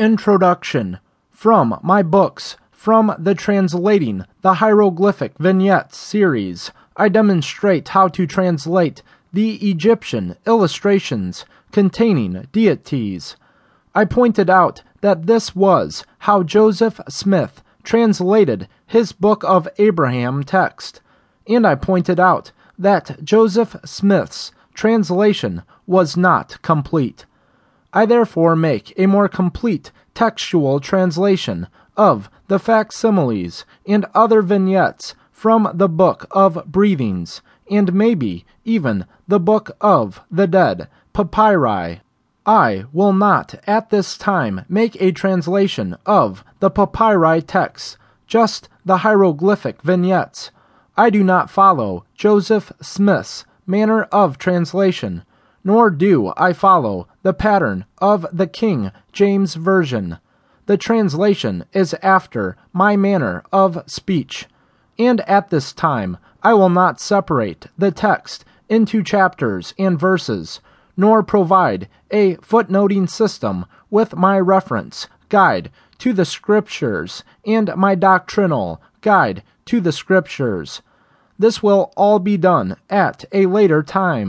Introduction From my books, from the Translating the Hieroglyphic Vignettes series, I demonstrate how to translate the Egyptian illustrations containing deities. I pointed out that this was how Joseph Smith translated his Book of Abraham text, and I pointed out that Joseph Smith's translation was not complete. I therefore make a more complete textual translation of the facsimiles and other vignettes from the Book of Breathings, and maybe even the Book of the Dead papyri. I will not at this time make a translation of the papyri texts, just the hieroglyphic vignettes. I do not follow Joseph Smith's manner of translation nor do I follow the pattern of the King James Version. The translation is after my manner of speech, and at this time I will not separate the text into chapters and verses, nor provide a footnoting system with my reference guide to the Scriptures and my doctrinal guide to the Scriptures. This will all be done at a later time.